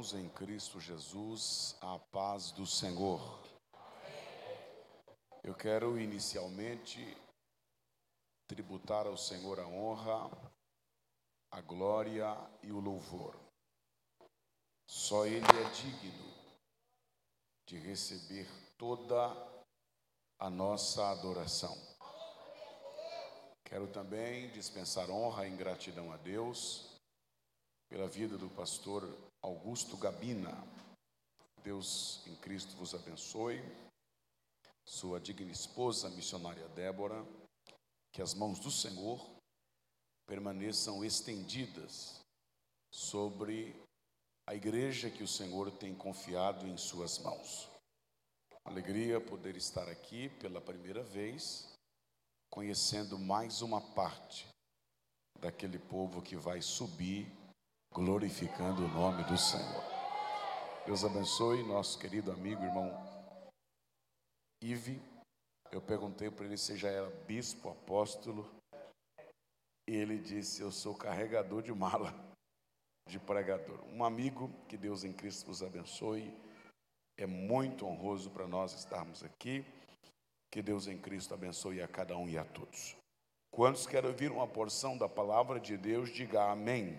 irmãos em Cristo Jesus, a paz do Senhor. Eu quero inicialmente tributar ao Senhor a honra, a glória e o louvor. Só Ele é digno de receber toda a nossa adoração. Quero também dispensar honra e gratidão a Deus pela vida do pastor Augusto Gabina. Deus em Cristo vos abençoe. Sua digna esposa, missionária Débora, que as mãos do Senhor permaneçam estendidas sobre a igreja que o Senhor tem confiado em suas mãos. Alegria poder estar aqui pela primeira vez, conhecendo mais uma parte daquele povo que vai subir glorificando o nome do Senhor. Deus abençoe nosso querido amigo, irmão Ive. Eu perguntei para ele se já era bispo, apóstolo, e ele disse: Eu sou carregador de mala de pregador. Um amigo, que Deus em Cristo vos abençoe. É muito honroso para nós estarmos aqui. Que Deus em Cristo abençoe a cada um e a todos. Quantos querem ouvir uma porção da palavra de Deus, diga amém.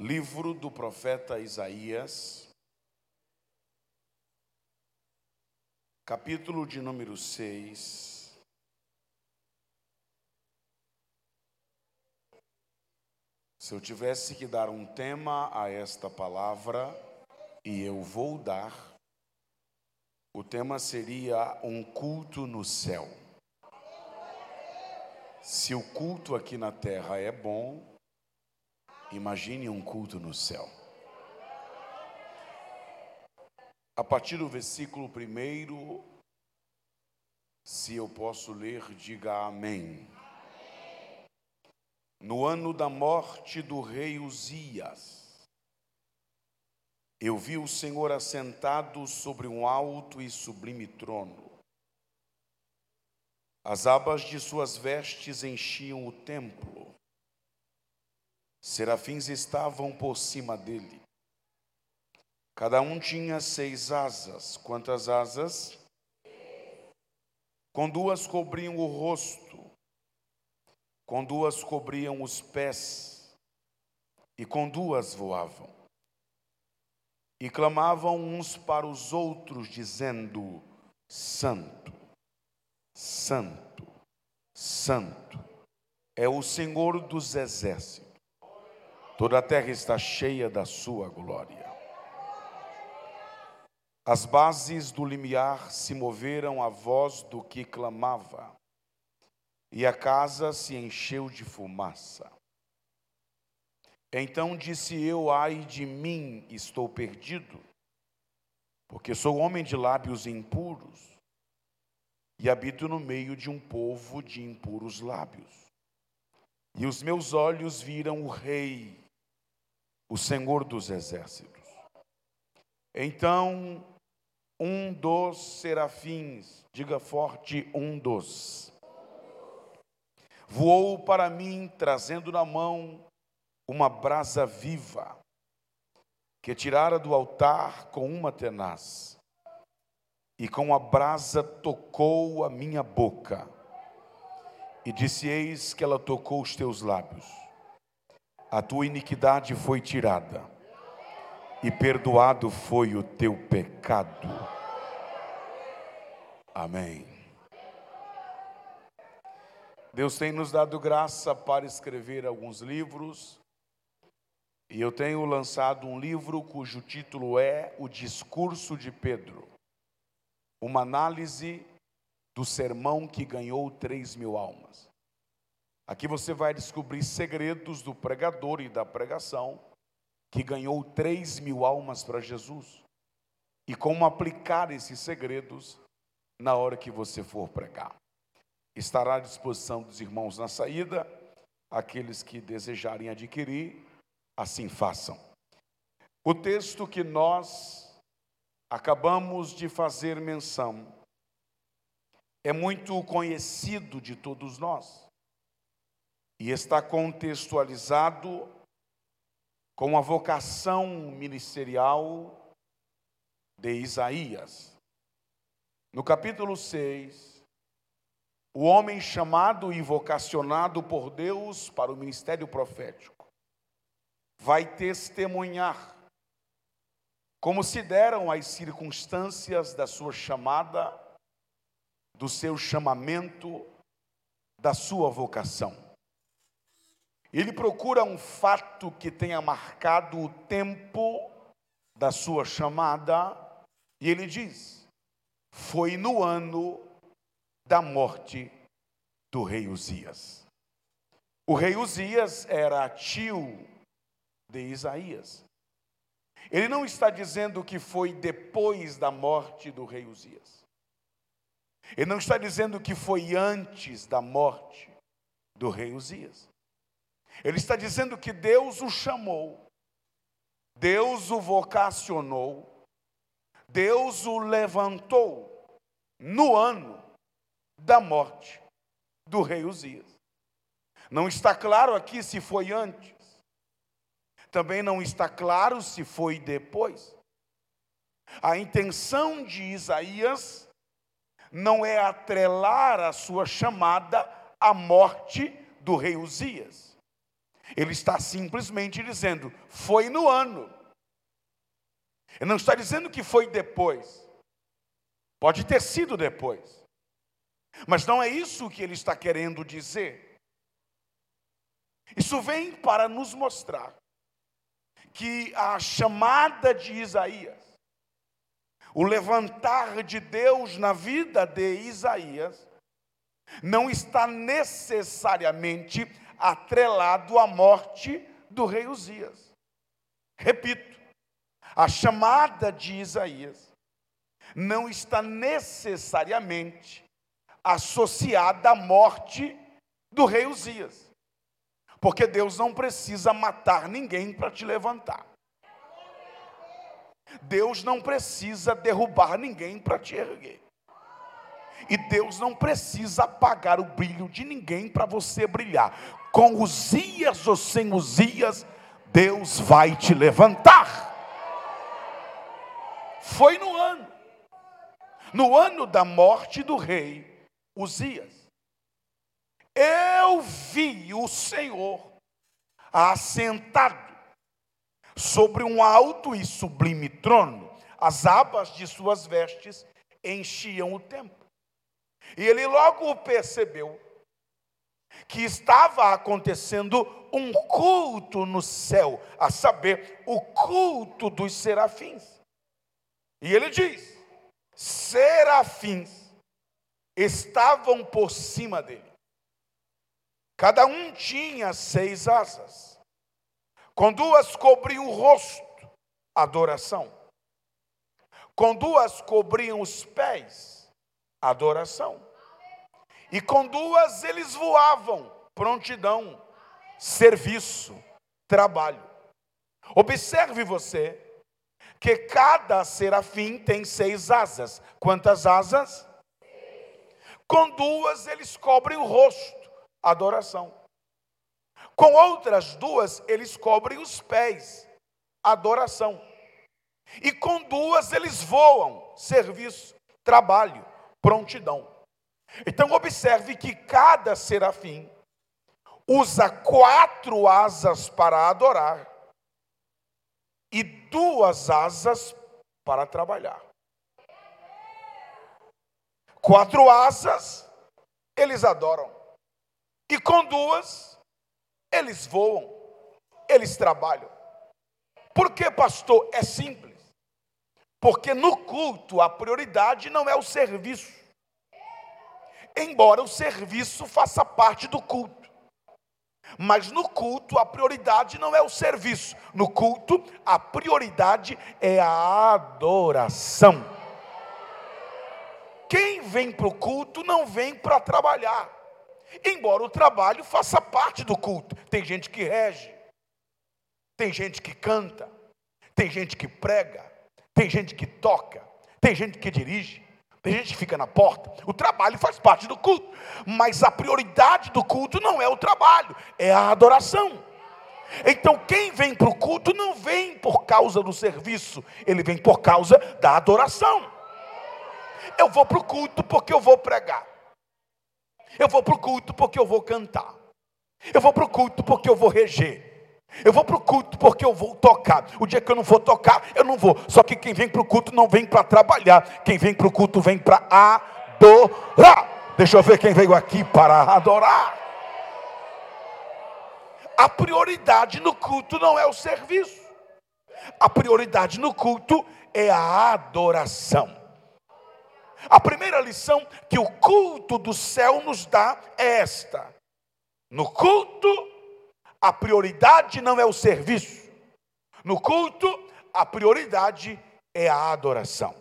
Livro do profeta Isaías, capítulo de número 6. Se eu tivesse que dar um tema a esta palavra, e eu vou dar, o tema seria um culto no céu. Se o culto aqui na terra é bom, Imagine um culto no céu. A partir do versículo primeiro, se eu posso ler, diga amém. No ano da morte do rei Uzias, eu vi o Senhor assentado sobre um alto e sublime trono. As abas de suas vestes enchiam o templo. Serafins estavam por cima dele. Cada um tinha seis asas. Quantas asas? Com duas cobriam o rosto, com duas cobriam os pés, e com duas voavam. E clamavam uns para os outros, dizendo: Santo, Santo, Santo é o Senhor dos exércitos. Toda a terra está cheia da sua glória. As bases do limiar se moveram à voz do que clamava, e a casa se encheu de fumaça. Então disse eu: Ai de mim, estou perdido, porque sou homem de lábios impuros e habito no meio de um povo de impuros lábios. E os meus olhos viram o Rei, o Senhor dos Exércitos. Então, um dos serafins, diga forte, um dos, voou para mim, trazendo na mão uma brasa viva, que tirara do altar com uma tenaz, e com a brasa tocou a minha boca, e disse: Eis que ela tocou os teus lábios a tua iniquidade foi tirada e perdoado foi o teu pecado. Amém. Deus tem nos dado graça para escrever alguns livros, e eu tenho lançado um livro cujo título é O Discurso de Pedro, uma análise do sermão que ganhou três mil almas. Aqui você vai descobrir segredos do pregador e da pregação, que ganhou 3 mil almas para Jesus, e como aplicar esses segredos na hora que você for pregar. Estará à disposição dos irmãos na saída, aqueles que desejarem adquirir, assim façam. O texto que nós acabamos de fazer menção é muito conhecido de todos nós e está contextualizado com a vocação ministerial de Isaías. No capítulo 6, o homem chamado e vocacionado por Deus para o ministério profético vai testemunhar como se deram as circunstâncias da sua chamada, do seu chamamento, da sua vocação. Ele procura um fato que tenha marcado o tempo da sua chamada, e ele diz: foi no ano da morte do rei Uzias. O rei Uzias era tio de Isaías. Ele não está dizendo que foi depois da morte do rei Uzias. Ele não está dizendo que foi antes da morte do rei Uzias. Ele está dizendo que Deus o chamou, Deus o vocacionou, Deus o levantou no ano da morte do rei Uzias. Não está claro aqui se foi antes, também não está claro se foi depois. A intenção de Isaías não é atrelar a sua chamada à morte do rei Uzias. Ele está simplesmente dizendo: foi no ano. Ele não está dizendo que foi depois. Pode ter sido depois. Mas não é isso que ele está querendo dizer. Isso vem para nos mostrar que a chamada de Isaías, o levantar de Deus na vida de Isaías, não está necessariamente atrelado à morte do rei Uzias. Repito, a chamada de Isaías não está necessariamente associada à morte do rei Uzias. Porque Deus não precisa matar ninguém para te levantar. Deus não precisa derrubar ninguém para te erguer. E Deus não precisa apagar o brilho de ninguém para você brilhar. Com Uzias ou sem Uzias, Deus vai te levantar. Foi no ano, no ano da morte do rei Uzias. Eu vi o Senhor assentado sobre um alto e sublime trono, as abas de suas vestes enchiam o templo. E ele logo percebeu que estava acontecendo um culto no céu, a saber, o culto dos serafins. E ele diz: serafins estavam por cima dele. Cada um tinha seis asas. Com duas cobriam o rosto, adoração. Com duas cobriam os pés, adoração. E com duas eles voavam, prontidão, serviço, trabalho. Observe você que cada serafim tem seis asas. Quantas asas? Com duas eles cobrem o rosto adoração. Com outras duas, eles cobrem os pés, adoração. E com duas, eles voam, serviço, trabalho, prontidão. Então, observe que cada serafim usa quatro asas para adorar e duas asas para trabalhar. Quatro asas, eles adoram. E com duas, eles voam, eles trabalham. Por que, pastor? É simples. Porque no culto a prioridade não é o serviço. Embora o serviço faça parte do culto. Mas no culto a prioridade não é o serviço. No culto a prioridade é a adoração. Quem vem para o culto não vem para trabalhar. Embora o trabalho faça parte do culto, tem gente que rege, tem gente que canta, tem gente que prega, tem gente que toca, tem gente que dirige, tem gente que fica na porta. O trabalho faz parte do culto, mas a prioridade do culto não é o trabalho, é a adoração. Então, quem vem para o culto não vem por causa do serviço, ele vem por causa da adoração. Eu vou para o culto porque eu vou pregar. Eu vou para o culto porque eu vou cantar. Eu vou para o culto porque eu vou reger. Eu vou para o culto porque eu vou tocar. O dia que eu não for tocar, eu não vou. Só que quem vem para o culto não vem para trabalhar. Quem vem para o culto vem para adorar. Deixa eu ver quem veio aqui para adorar. A prioridade no culto não é o serviço. A prioridade no culto é a adoração. A primeira lição que o culto do céu nos dá é esta: no culto, a prioridade não é o serviço, no culto, a prioridade é a adoração.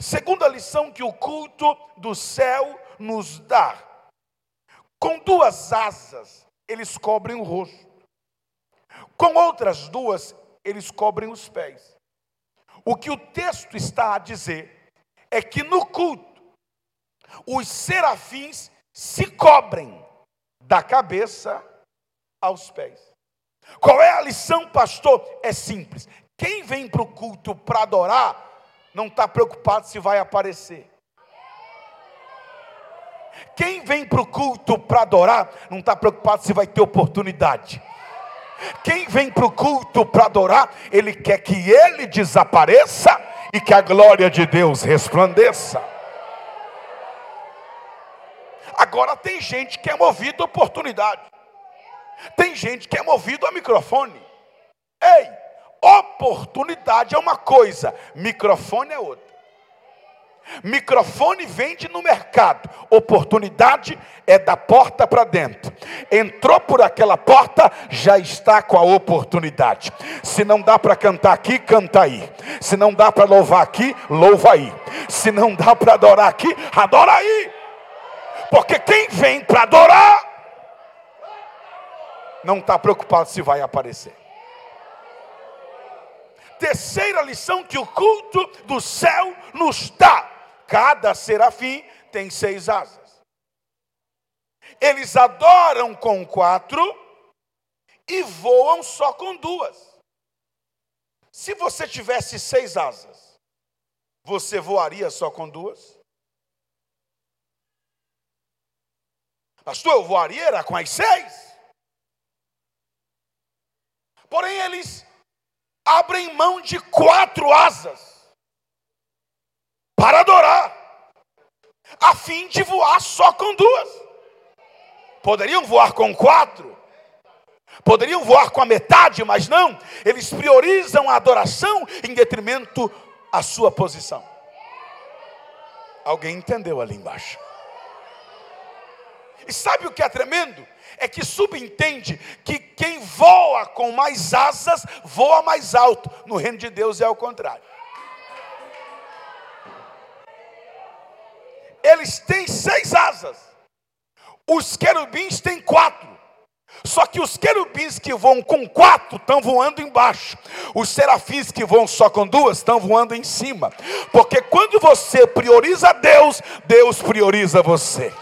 Segunda lição que o culto do céu nos dá: com duas asas, eles cobrem o rosto, com outras duas, eles cobrem os pés. O que o texto está a dizer é que no culto os serafins se cobrem da cabeça aos pés. Qual é a lição, pastor? É simples. Quem vem para o culto para adorar, não está preocupado se vai aparecer. Quem vem para o culto para adorar, não está preocupado se vai ter oportunidade. Quem vem para o culto para adorar, ele quer que ele desapareça e que a glória de Deus resplandeça. Agora tem gente que é movido a oportunidade. Tem gente que é movido a microfone. Ei, oportunidade é uma coisa, microfone é outra. Microfone vende no mercado, oportunidade é da porta para dentro. Entrou por aquela porta, já está com a oportunidade. Se não dá para cantar aqui, canta aí. Se não dá para louvar aqui, louva aí. Se não dá para adorar aqui, adora aí. Porque quem vem para adorar, não está preocupado se vai aparecer. Terceira lição que o culto do céu nos dá Cada serafim tem seis asas. Eles adoram com quatro e voam só com duas. Se você tivesse seis asas, você voaria só com duas? Pastor, eu voaria era com as seis. Porém, eles abrem mão de quatro asas para adorar, a fim de voar só com duas. Poderiam voar com quatro, poderiam voar com a metade, mas não, eles priorizam a adoração em detrimento à sua posição. Alguém entendeu ali embaixo? E sabe o que é tremendo? É que subentende que quem voa com mais asas voa mais alto. No reino de Deus é o contrário. eles têm seis asas, os querubins têm quatro. Só que os querubins que voam com quatro estão voando embaixo. Os serafins que voam só com duas estão voando em cima. Porque quando você prioriza Deus, Deus prioriza você.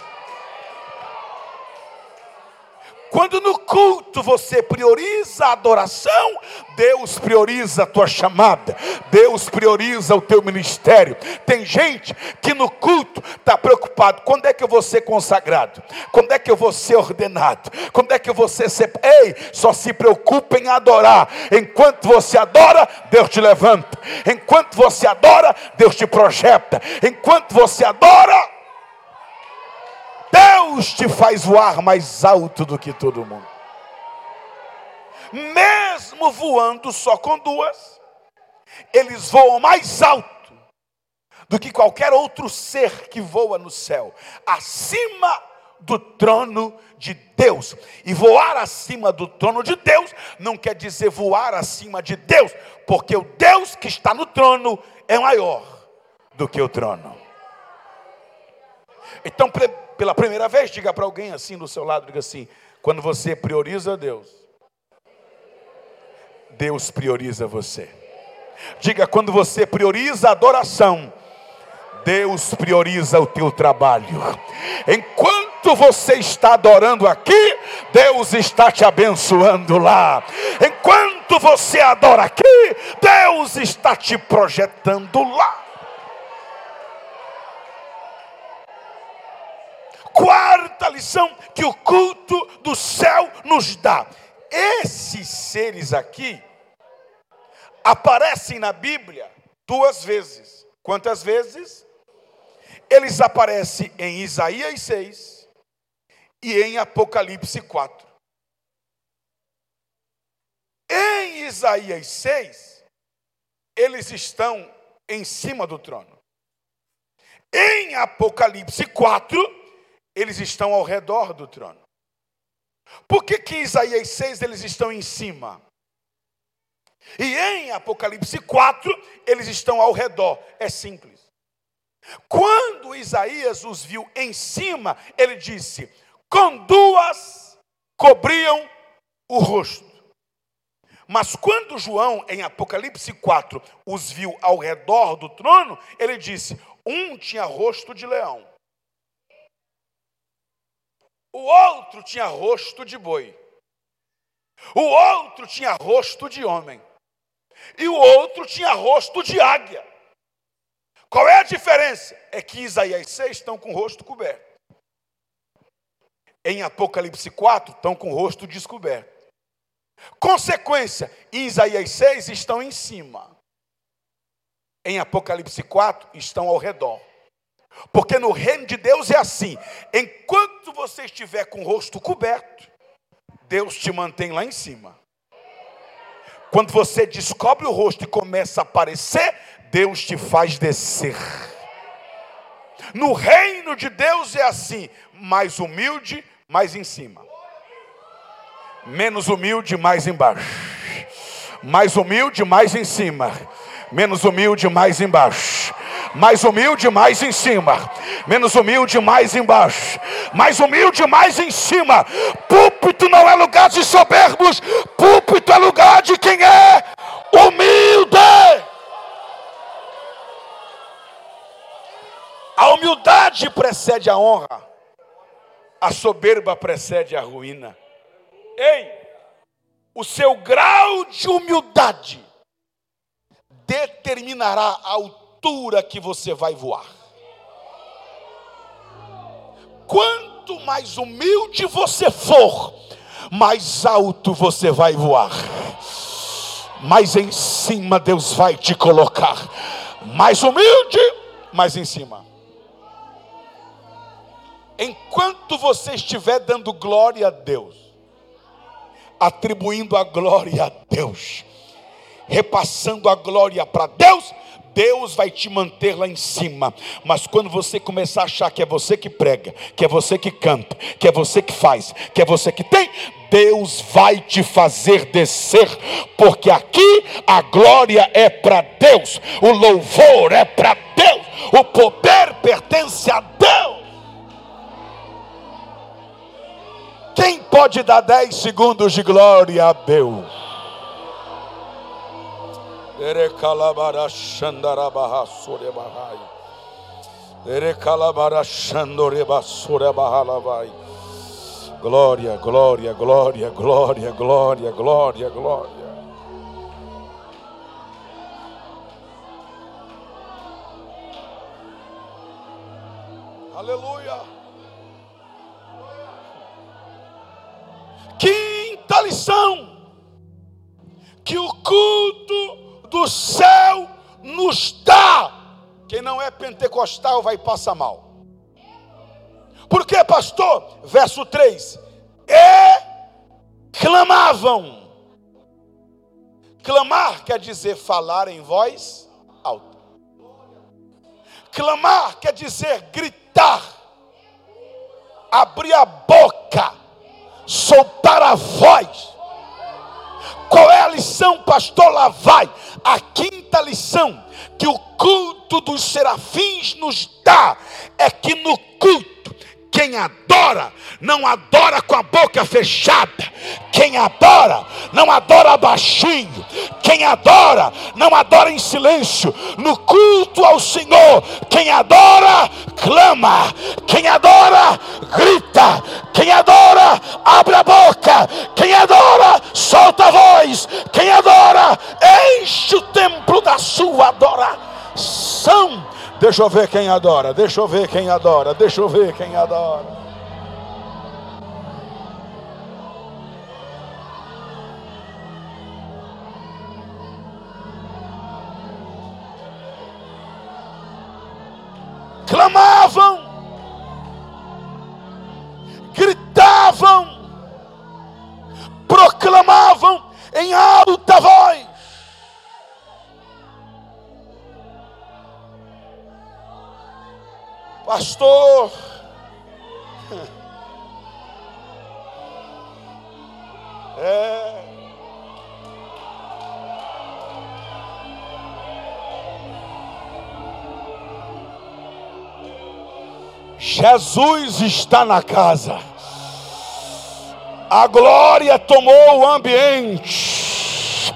Quando no culto você prioriza a adoração, Deus prioriza a tua chamada, Deus prioriza o teu ministério. Tem gente que no culto está preocupado: quando é que eu vou ser consagrado? Quando é que eu vou ser ordenado? Quando é que eu vou ser. Ei, só se preocupa em adorar. Enquanto você adora, Deus te levanta. Enquanto você adora, Deus te projeta. Enquanto você adora, Deus te faz voar mais alto do que todo mundo. Mesmo voando só com duas, eles voam mais alto do que qualquer outro ser que voa no céu, acima do trono de Deus. E voar acima do trono de Deus não quer dizer voar acima de Deus, porque o Deus que está no trono é maior do que o trono. Então, pela primeira vez, diga para alguém assim do seu lado, diga assim: quando você prioriza Deus, Deus prioriza você. Diga quando você prioriza a adoração, Deus prioriza o teu trabalho. Enquanto você está adorando aqui, Deus está te abençoando lá. Enquanto você adora aqui, Deus está te projetando lá. Quarta lição que o culto do céu nos dá. Esses seres aqui aparecem na Bíblia duas vezes. Quantas vezes? Eles aparecem em Isaías 6 e em Apocalipse 4. Em Isaías 6, eles estão em cima do trono. Em Apocalipse 4, eles estão ao redor do trono. Por que, que Isaías 6 eles estão em cima? E em Apocalipse 4, eles estão ao redor. É simples. Quando Isaías os viu em cima, ele disse: com duas cobriam o rosto. Mas quando João, em Apocalipse 4, os viu ao redor do trono, ele disse: um tinha rosto de leão, o outro tinha rosto de boi, o outro tinha rosto de homem, e o outro tinha rosto de águia. Qual é a diferença? É que Isaías 6 estão com o rosto coberto. Em Apocalipse 4 estão com o rosto descoberto. Consequência, Isaías 6 estão em cima. Em Apocalipse 4 estão ao redor. Porque no reino de Deus é assim: enquanto você estiver com o rosto coberto, Deus te mantém lá em cima. Quando você descobre o rosto e começa a aparecer, Deus te faz descer. No reino de Deus é assim: mais humilde, mais em cima, menos humilde, mais embaixo, mais humilde, mais em cima, menos humilde, mais embaixo mais humilde, mais em cima, menos humilde, mais embaixo, mais humilde, mais em cima. Púlpito não é lugar de soberbos, púlpito é lugar de quem é humilde. A humildade precede a honra, a soberba precede a ruína. Ei, o seu grau de humildade determinará a altura que você vai voar. Quanto mais humilde você for, mais alto você vai voar. Mais em cima Deus vai te colocar. Mais humilde, mais em cima. Enquanto você estiver dando glória a Deus, atribuindo a glória a Deus, repassando a glória para Deus, Deus vai te manter lá em cima. Mas quando você começar a achar que é você que prega, que é você que canta, que é você que faz, que é você que tem, Deus vai te fazer descer, porque aqui a glória é para Deus, o louvor é para Deus, o poder pertence a Deus. Quem pode dar 10 segundos de glória a Deus? Ere calabara xandarabaha sorebahai. Ere calabara xandoreba sorebahalavai. Glória, glória, glória, glória, glória, glória, glória. Aleluia. Quinta lição: que o culto do céu nos dá. Quem não é pentecostal vai passar mal. Por que, pastor? Verso 3: E clamavam. Clamar quer dizer falar em voz alta. Clamar quer dizer gritar, abrir a boca soltar a voz. Qual é a lição, pastor? Lá vai. A quinta lição que o culto dos serafins nos dá é que no culto, Quem adora, não adora com a boca fechada. Quem adora, não adora baixinho. Quem adora, não adora em silêncio. No culto ao Senhor, quem adora, clama. Quem adora, grita. Quem adora, abre a boca. Quem adora, solta a voz. Quem adora, enche o templo da sua adoração. Deixa eu ver quem adora, deixa eu ver quem adora, deixa eu ver quem adora. clamavam, gritavam, proclamavam em alta voz. Pastor, é. Jesus está na casa. A glória tomou o ambiente.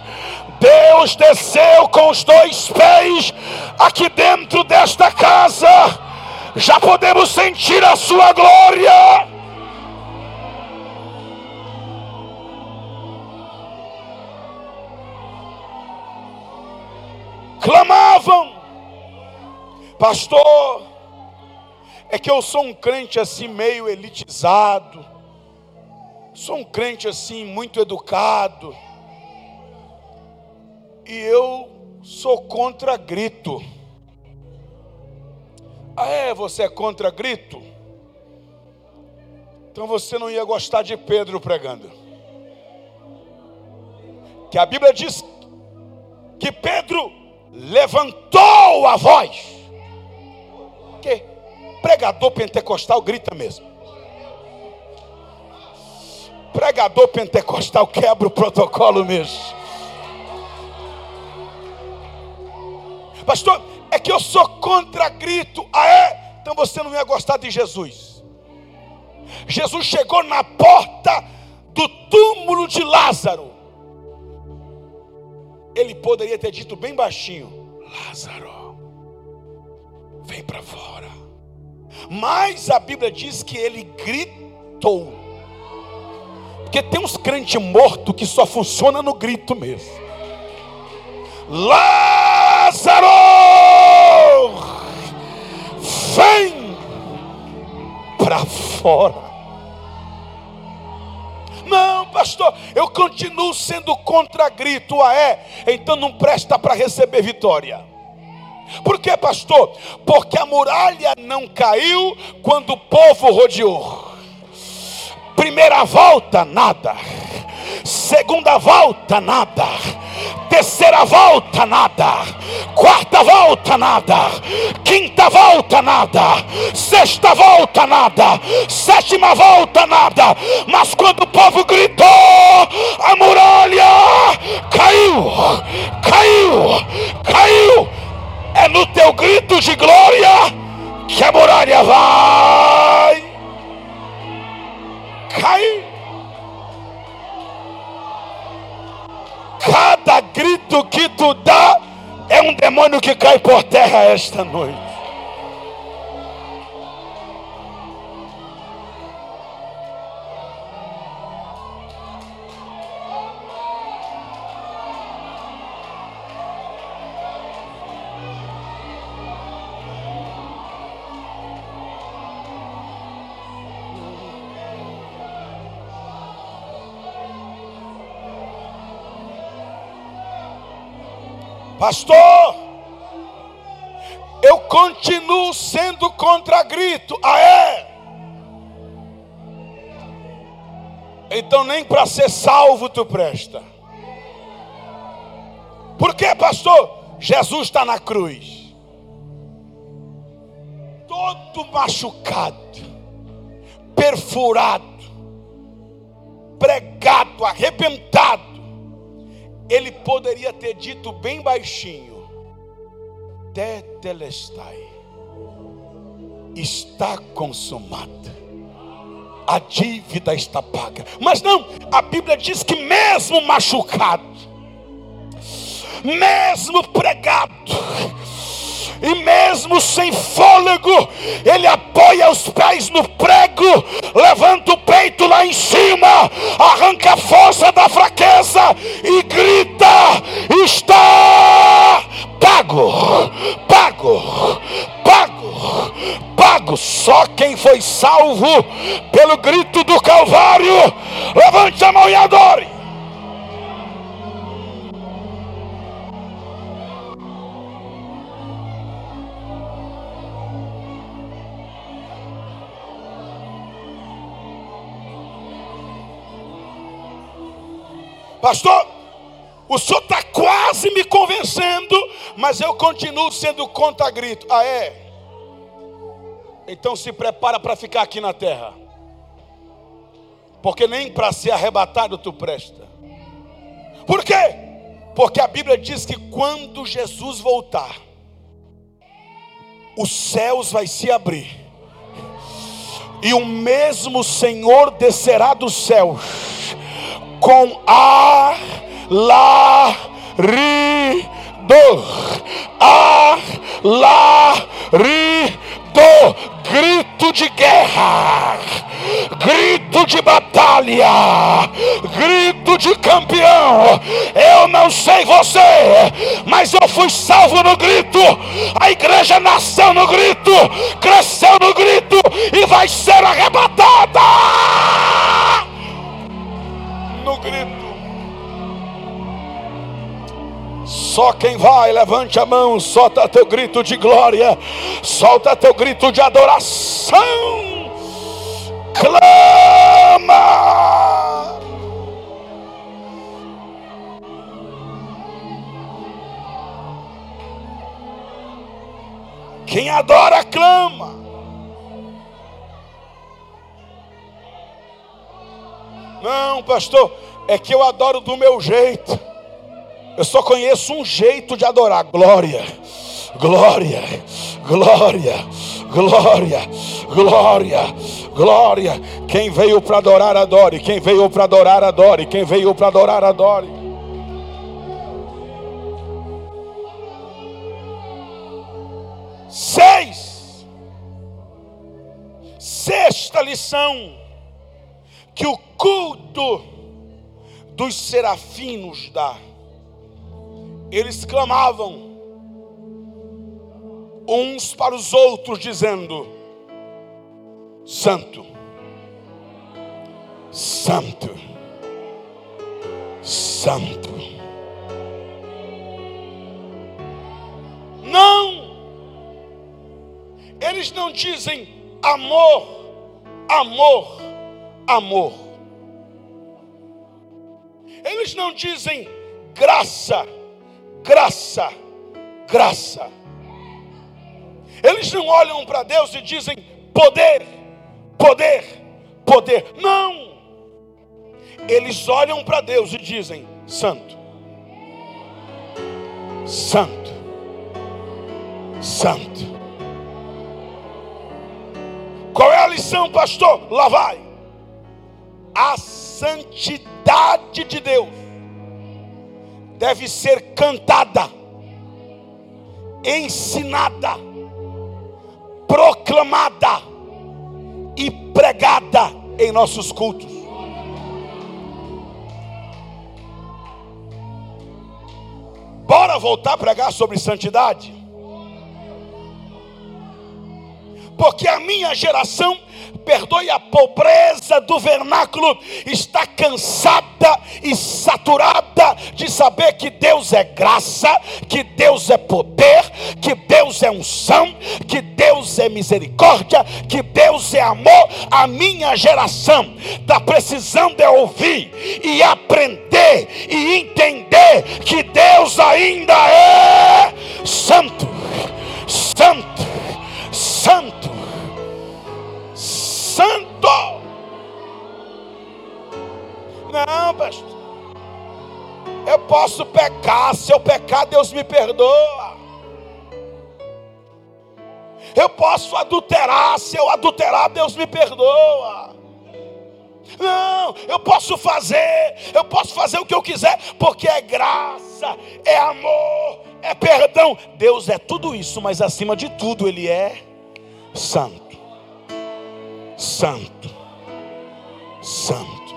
Deus desceu com os dois pés aqui dentro desta casa já podemos sentir a sua glória. Clamavam, pastor, é que eu sou um crente assim meio elitizado, sou um crente assim muito educado, e eu sou contra grito. Ah, é? Você é contra grito? Então você não ia gostar de Pedro pregando. Que a Bíblia diz que Pedro levantou a voz. Que pregador pentecostal grita mesmo. Pregador pentecostal quebra o protocolo mesmo. Pastor, é que eu sou contra grito. Ah, é? Então você não ia gostar de Jesus. Jesus chegou na porta do túmulo de Lázaro. Ele poderia ter dito bem baixinho: Lázaro, vem para fora. Mas a Bíblia diz que ele gritou. Porque tem uns crentes mortos que só funciona no grito mesmo. Lázaro! Vem para fora. Não, pastor, eu continuo sendo contra grito, ah é? Então não presta para receber vitória. Por que, pastor? Porque a muralha não caiu quando o povo rodeou. Primeira volta, nada. Segunda volta, nada terceira volta, nada, quarta volta, nada, quinta volta, nada, sexta volta, nada, sétima volta, nada, mas quando o povo gritou, a muralha caiu, caiu, caiu. É no teu grito de glória que a muralha vai. Cair. Cada grito que tu dá é um demônio que cai por terra esta noite. Pastor, eu continuo sendo contra grito. Ah, é? Então nem para ser salvo tu presta. Por que, pastor? Jesus está na cruz. Todo machucado, perfurado, pregado, arrebentado ele poderia ter dito bem baixinho: Tetelestai, está consumado. a dívida está paga. Mas não, a Bíblia diz que mesmo machucado, mesmo pregado, e mesmo sem fôlego, ele apoia os pés no prego, levanta o peito lá em cima, arranca a força da fraqueza e grita: Está pago, pago, pago, pago. Só quem foi salvo pelo grito do Calvário, levante a mão e adore. Pastor, o senhor está quase me convencendo, mas eu continuo sendo contra grito. Ah, é? Então se prepara para ficar aqui na terra. Porque nem para ser arrebatado tu presta. Por quê? Porque a Bíblia diz que quando Jesus voltar, os céus vai se abrir. E o mesmo Senhor descerá dos céus com a la ri do a la ri do grito de guerra. Grito de batalha. Grito de campeão. Eu não sei você mas eu fui salvo no grito. A igreja nasceu no grito. Cresceu no Só quem vai, levante a mão, solta teu grito de glória, solta teu grito de adoração, clama. Quem adora, clama. Não, pastor, é que eu adoro do meu jeito. Eu só conheço um jeito de adorar. Glória, glória, glória, glória, glória, glória. Quem veio para adorar, adore. Quem veio para adorar, adore. Quem veio para adorar, adore. Seis. Sexta lição que o culto dos serafinos dá. Eles clamavam uns para os outros, dizendo: Santo, Santo, Santo. Não, eles não dizem amor, amor amor. Eles não dizem graça, graça, graça. Eles não olham para Deus e dizem poder, poder, poder. Não. Eles olham para Deus e dizem santo, santo, santo. Qual é a lição, pastor? Lá vai a santidade de Deus deve ser cantada, ensinada, proclamada e pregada em nossos cultos. Bora voltar a pregar sobre santidade? Porque a minha geração perdoe a pobreza do vernáculo, está cansada e saturada de saber que Deus é graça, que Deus é poder, que Deus é unção, que Deus é misericórdia, que Deus é amor. A minha geração está precisando de ouvir e aprender e entender que Deus ainda é santo, santo, santo santo. Não, pastor. Eu posso pecar, se eu pecar, Deus me perdoa. Eu posso adulterar, se eu adulterar, Deus me perdoa. Não, eu posso fazer, eu posso fazer o que eu quiser, porque é graça, é amor, é perdão. Deus é tudo isso, mas acima de tudo, Ele é santo. Santo. Santo.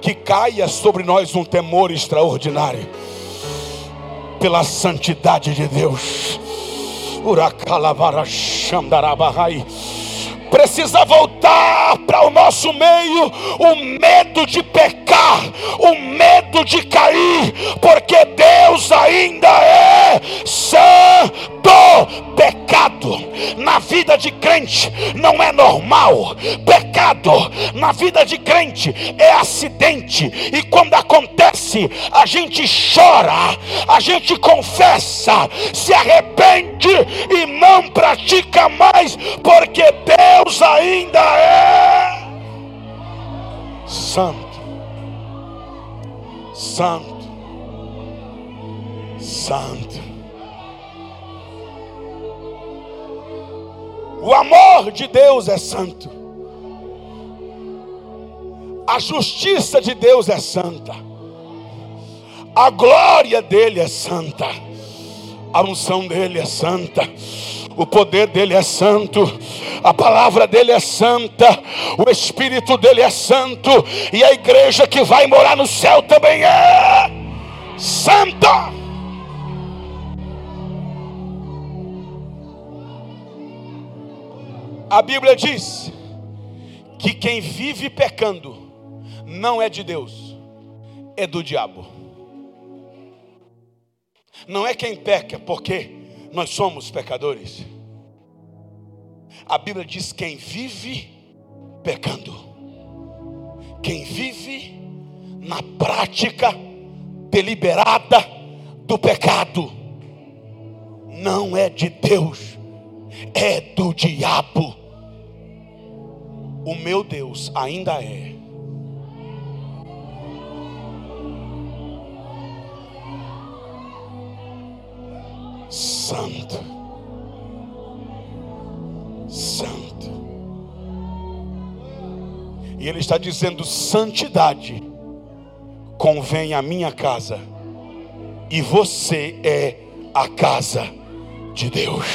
Que caia sobre nós um temor extraordinário pela santidade de Deus. Uracalavará Xandarabahai precisa voltar para o nosso meio o medo de pecar, o medo de cair, porque Deus ainda é santo. Pecado na vida de crente não é normal, pecado na vida de crente é acidente, e quando acontece, a gente chora, a gente confessa, se arrepende e não pratica mais, porque Deus Deus ainda é santo, santo, santo. O amor de Deus é santo, a justiça de Deus é santa, a glória dele é santa, a unção dele é santa o poder dele é santo, a palavra dele é santa, o espírito dele é santo, e a igreja que vai morar no céu também é santa. A Bíblia diz que quem vive pecando não é de Deus, é do diabo. Não é quem peca, porque nós somos pecadores. A Bíblia diz: quem vive pecando, quem vive na prática deliberada do pecado, não é de Deus, é do diabo. O meu Deus ainda é. Santo. Santo. E ele está dizendo: santidade convém à minha casa, e você é a casa de Deus.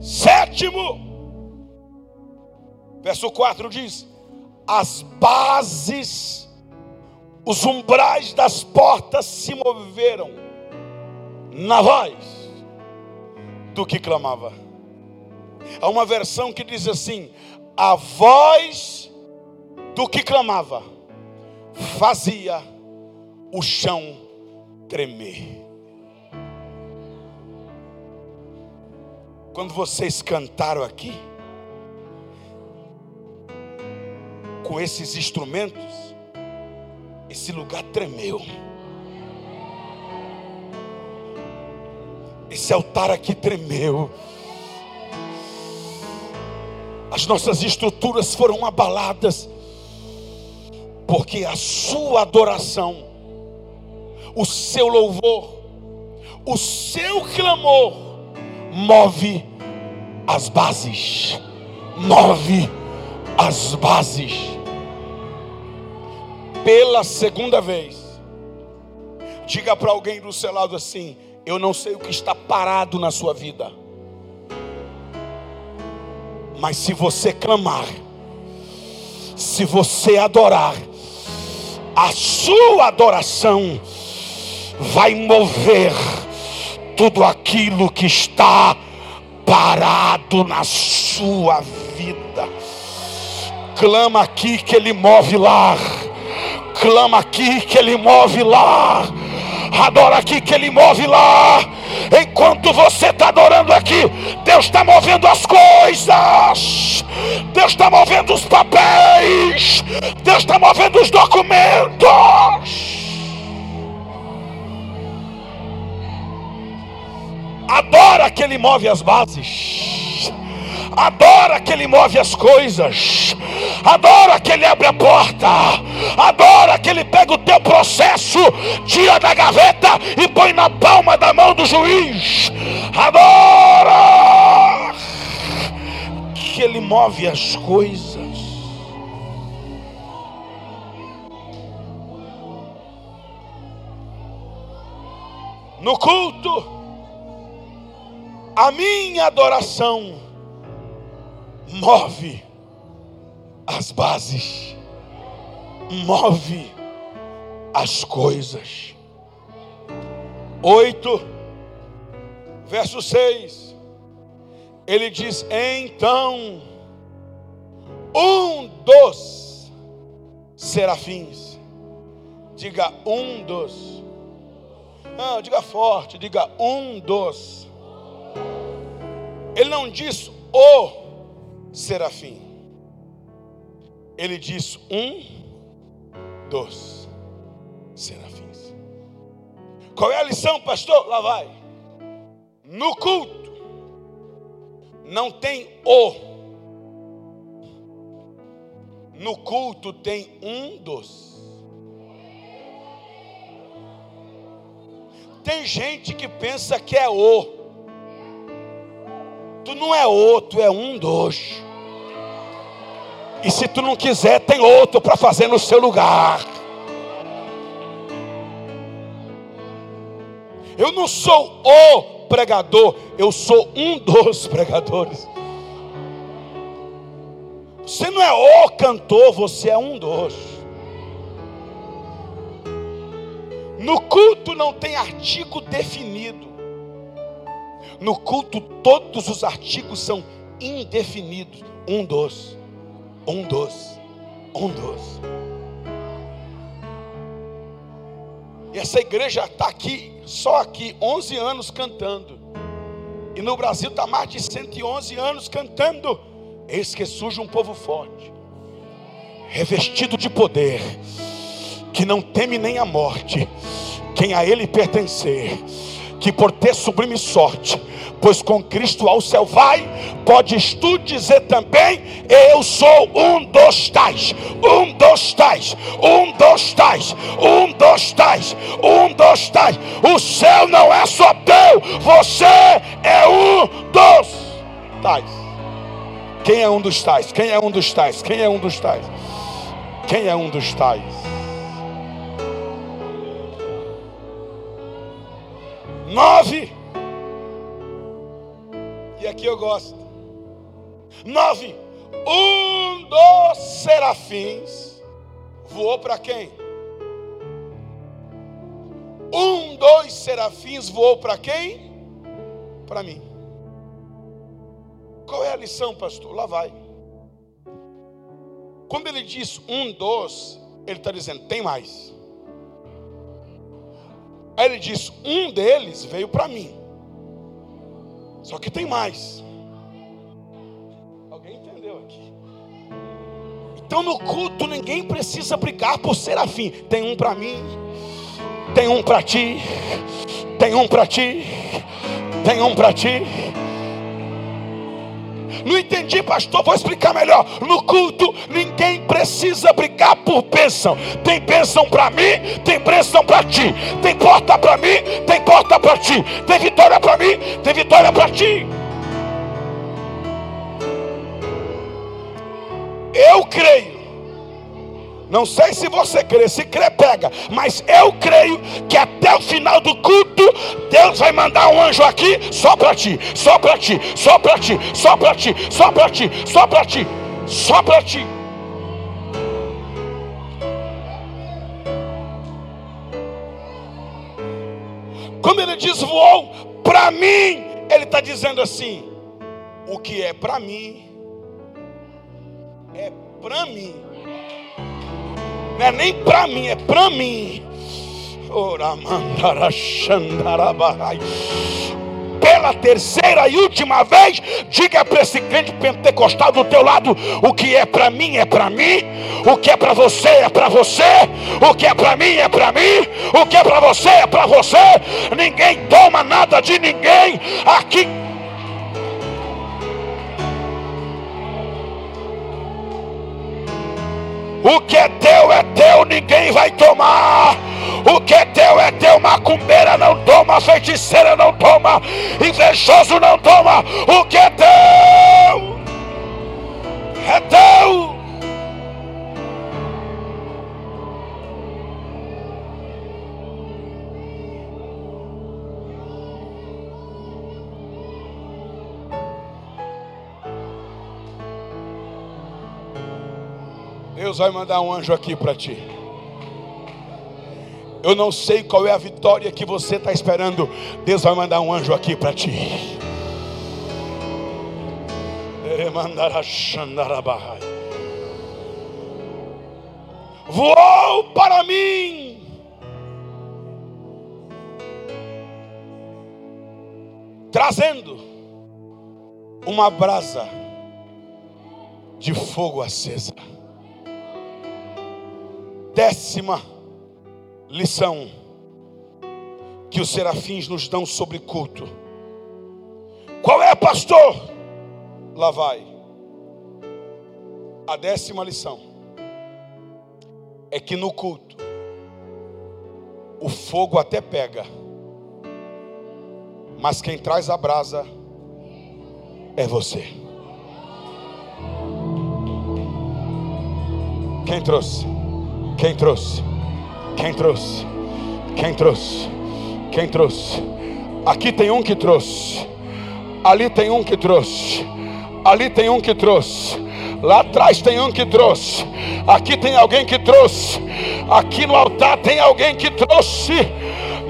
Sétimo, verso 4 diz: as bases os umbrais das portas se moveram na voz do que clamava. Há uma versão que diz assim: a voz do que clamava fazia o chão tremer. Quando vocês cantaram aqui, com esses instrumentos, esse lugar tremeu. Esse altar aqui tremeu. As nossas estruturas foram abaladas, porque a sua adoração, o seu louvor, o seu clamor, move as bases, move as bases pela segunda vez, diga para alguém do seu lado assim: Eu não sei o que está parado na sua vida, mas se você clamar, se você adorar, a sua adoração vai mover tudo aquilo que está parado na sua vida. Clama aqui que Ele move lá clama aqui que Ele move lá. Adora aqui que Ele move lá. Enquanto você está adorando aqui, Deus está movendo as coisas. Deus está movendo os papéis. Deus está movendo os documentos. Adora que Ele move as bases. Adora que Ele move as coisas. Adora que Ele abre a porta. Adora que Ele pega o teu processo, tira da gaveta e põe na palma da mão do juiz. Adora. move as coisas. No culto, a minha adoração move as bases, move as coisas. Oito, verso 6, ele diz: Então, um dos serafins, diga um dos, não, diga forte, diga um dos, ele não diz o serafim, ele diz um dos serafins. Qual é a lição, pastor? Lá vai. No culto, não tem o. No culto tem um dos. Tem gente que pensa que é o. Tu não é o, tu é um dos. E se tu não quiser, tem outro para fazer no seu lugar. Eu não sou o pregador, eu sou um dos pregadores. Você não é o cantor, você é um dos. No culto não tem artigo definido. No culto todos os artigos são indefinidos. Um dos. Um dos. Um dos. E essa igreja está aqui, só aqui, 11 anos cantando. E no Brasil está mais de 111 anos cantando. Eis que surge um povo forte, revestido de poder, que não teme nem a morte, quem a ele pertencer, que por ter sublime sorte, pois com Cristo ao céu vai, podes tu dizer também: Eu sou um dos tais, um dos tais, um dos tais, um dos tais, um dos tais. O céu não é só teu, você é um dos tais. Quem é um dos tais? Quem é um dos tais? Quem é um dos tais? Quem é um dos tais? Nove e aqui eu gosto. Nove. Um dos serafins voou para quem? Um dos serafins voou para quem? Para mim. Qual é a lição, pastor? Lá vai. Quando ele diz um dos, ele está dizendo, tem mais. Aí ele diz, um deles veio para mim. Só que tem mais. Alguém entendeu aqui? Então no culto ninguém precisa brigar por serafim. Tem um para mim, tem um para ti, tem um para ti, tem um para ti. Não entendi, pastor. Vou explicar melhor. No culto, ninguém precisa brigar por bênção. Tem bênção para mim, tem bênção para ti. Tem porta para mim, tem porta para ti. Tem vitória para mim, tem vitória para ti. Eu creio não sei se você crê, se crê, pega. Mas eu creio que até o final do culto, Deus vai mandar um anjo aqui só para ti, só para ti, só para ti, só para ti, só para ti, só para ti, só para ti. Quando ele diz voou para mim, ele está dizendo assim: o que é para mim é para mim não é nem para mim, é para mim. Pela terceira e última vez, diga para esse crente pentecostal do teu lado: o que é para mim é para mim, o que é para você é para você, o que é para mim é para mim, o que é para você é para você. Ninguém toma nada de ninguém. Aqui O que é teu é teu, ninguém vai tomar. O que é teu é teu, macumbeira não toma, feiticeira não toma, invejoso não toma. O que é teu? Deus vai mandar um anjo aqui para ti. Eu não sei qual é a vitória que você está esperando. Deus vai mandar um anjo aqui para ti. Voou para mim. Trazendo uma brasa de fogo acesa. Décima lição que os serafins nos dão sobre culto. Qual é, pastor? Lá vai. A décima lição é que no culto o fogo até pega, mas quem traz a brasa é você. Quem trouxe? Quem trouxe? Quem trouxe? Quem trouxe? Quem trouxe? Aqui tem um que trouxe. Ali tem um que trouxe. Ali tem um que trouxe. Lá atrás tem um que trouxe. Aqui tem alguém que trouxe. Aqui no altar tem alguém que trouxe.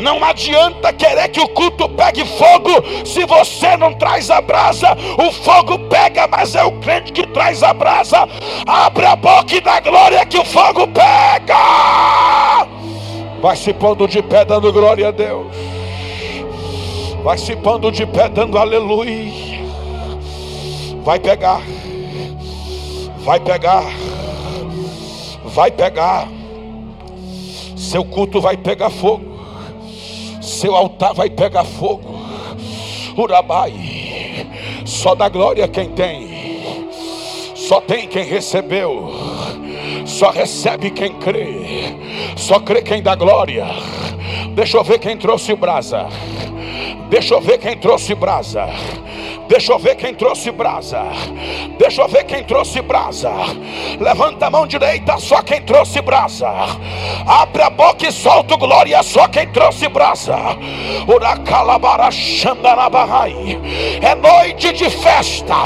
Não adianta querer que o culto pegue fogo se você não traz a brasa. O fogo pega, mas é o crente que traz a brasa. Abre a boca e dá glória que o fogo pega. Vai se pondo de pé dando glória a Deus. Vai se pondo de pé dando aleluia. Vai pegar. Vai pegar. Vai pegar. Seu culto vai pegar fogo. Seu altar vai pegar fogo. Urabai. Só da glória quem tem. Só tem quem recebeu. Só recebe quem crê. Só crê quem dá glória. Deixa eu ver quem trouxe brasa. Deixa eu ver quem trouxe brasa. Deixa eu ver quem trouxe brasa. Deixa eu ver quem trouxe brasa. Levanta a mão direita, só quem trouxe brasa. Abre a boca e solta glória, só quem trouxe brasa. É noite de festa.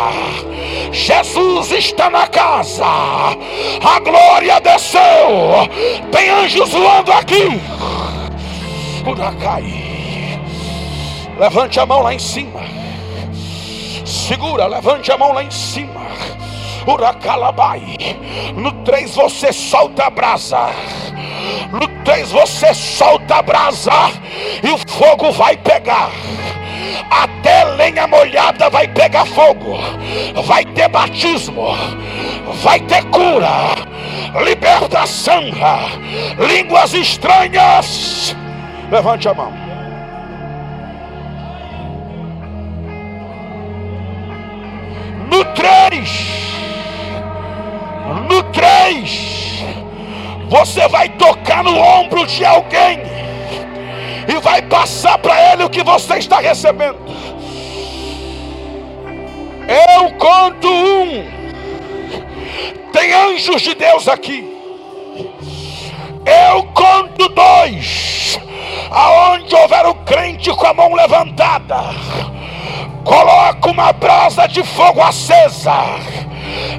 Jesus está na casa. A glória desceu. Tem anjos voando aqui. Uracai. Levante a mão lá em cima. Segura, levante a mão lá em cima. Uracalabai. No 3 você solta a brasa. No 3 você solta a brasa. E o fogo vai pegar. Até lenha molhada vai pegar fogo. Vai ter batismo. Vai ter cura. Libertação. Línguas estranhas. Levante a mão. No 3, no 3, você vai tocar no ombro de alguém e vai passar para ele o que você está recebendo. Eu conto um, tem anjos de Deus aqui. Eu conto dois, aonde houver o crente com a mão levantada Coloca uma brasa de fogo acesa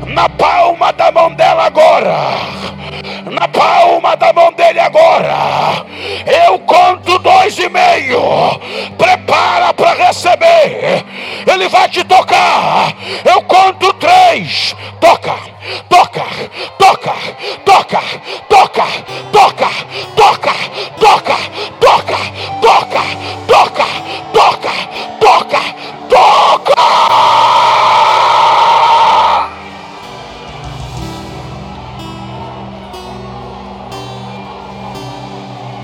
na palma da mão dela agora. Na palma da mão dele agora. Eu conto dois e meio. Prepara para receber. Ele vai te tocar. Eu conto três. Toca, toca, toca, toca, toca, toca, toca, toca, toca, toca, toca, toca, toca, toca.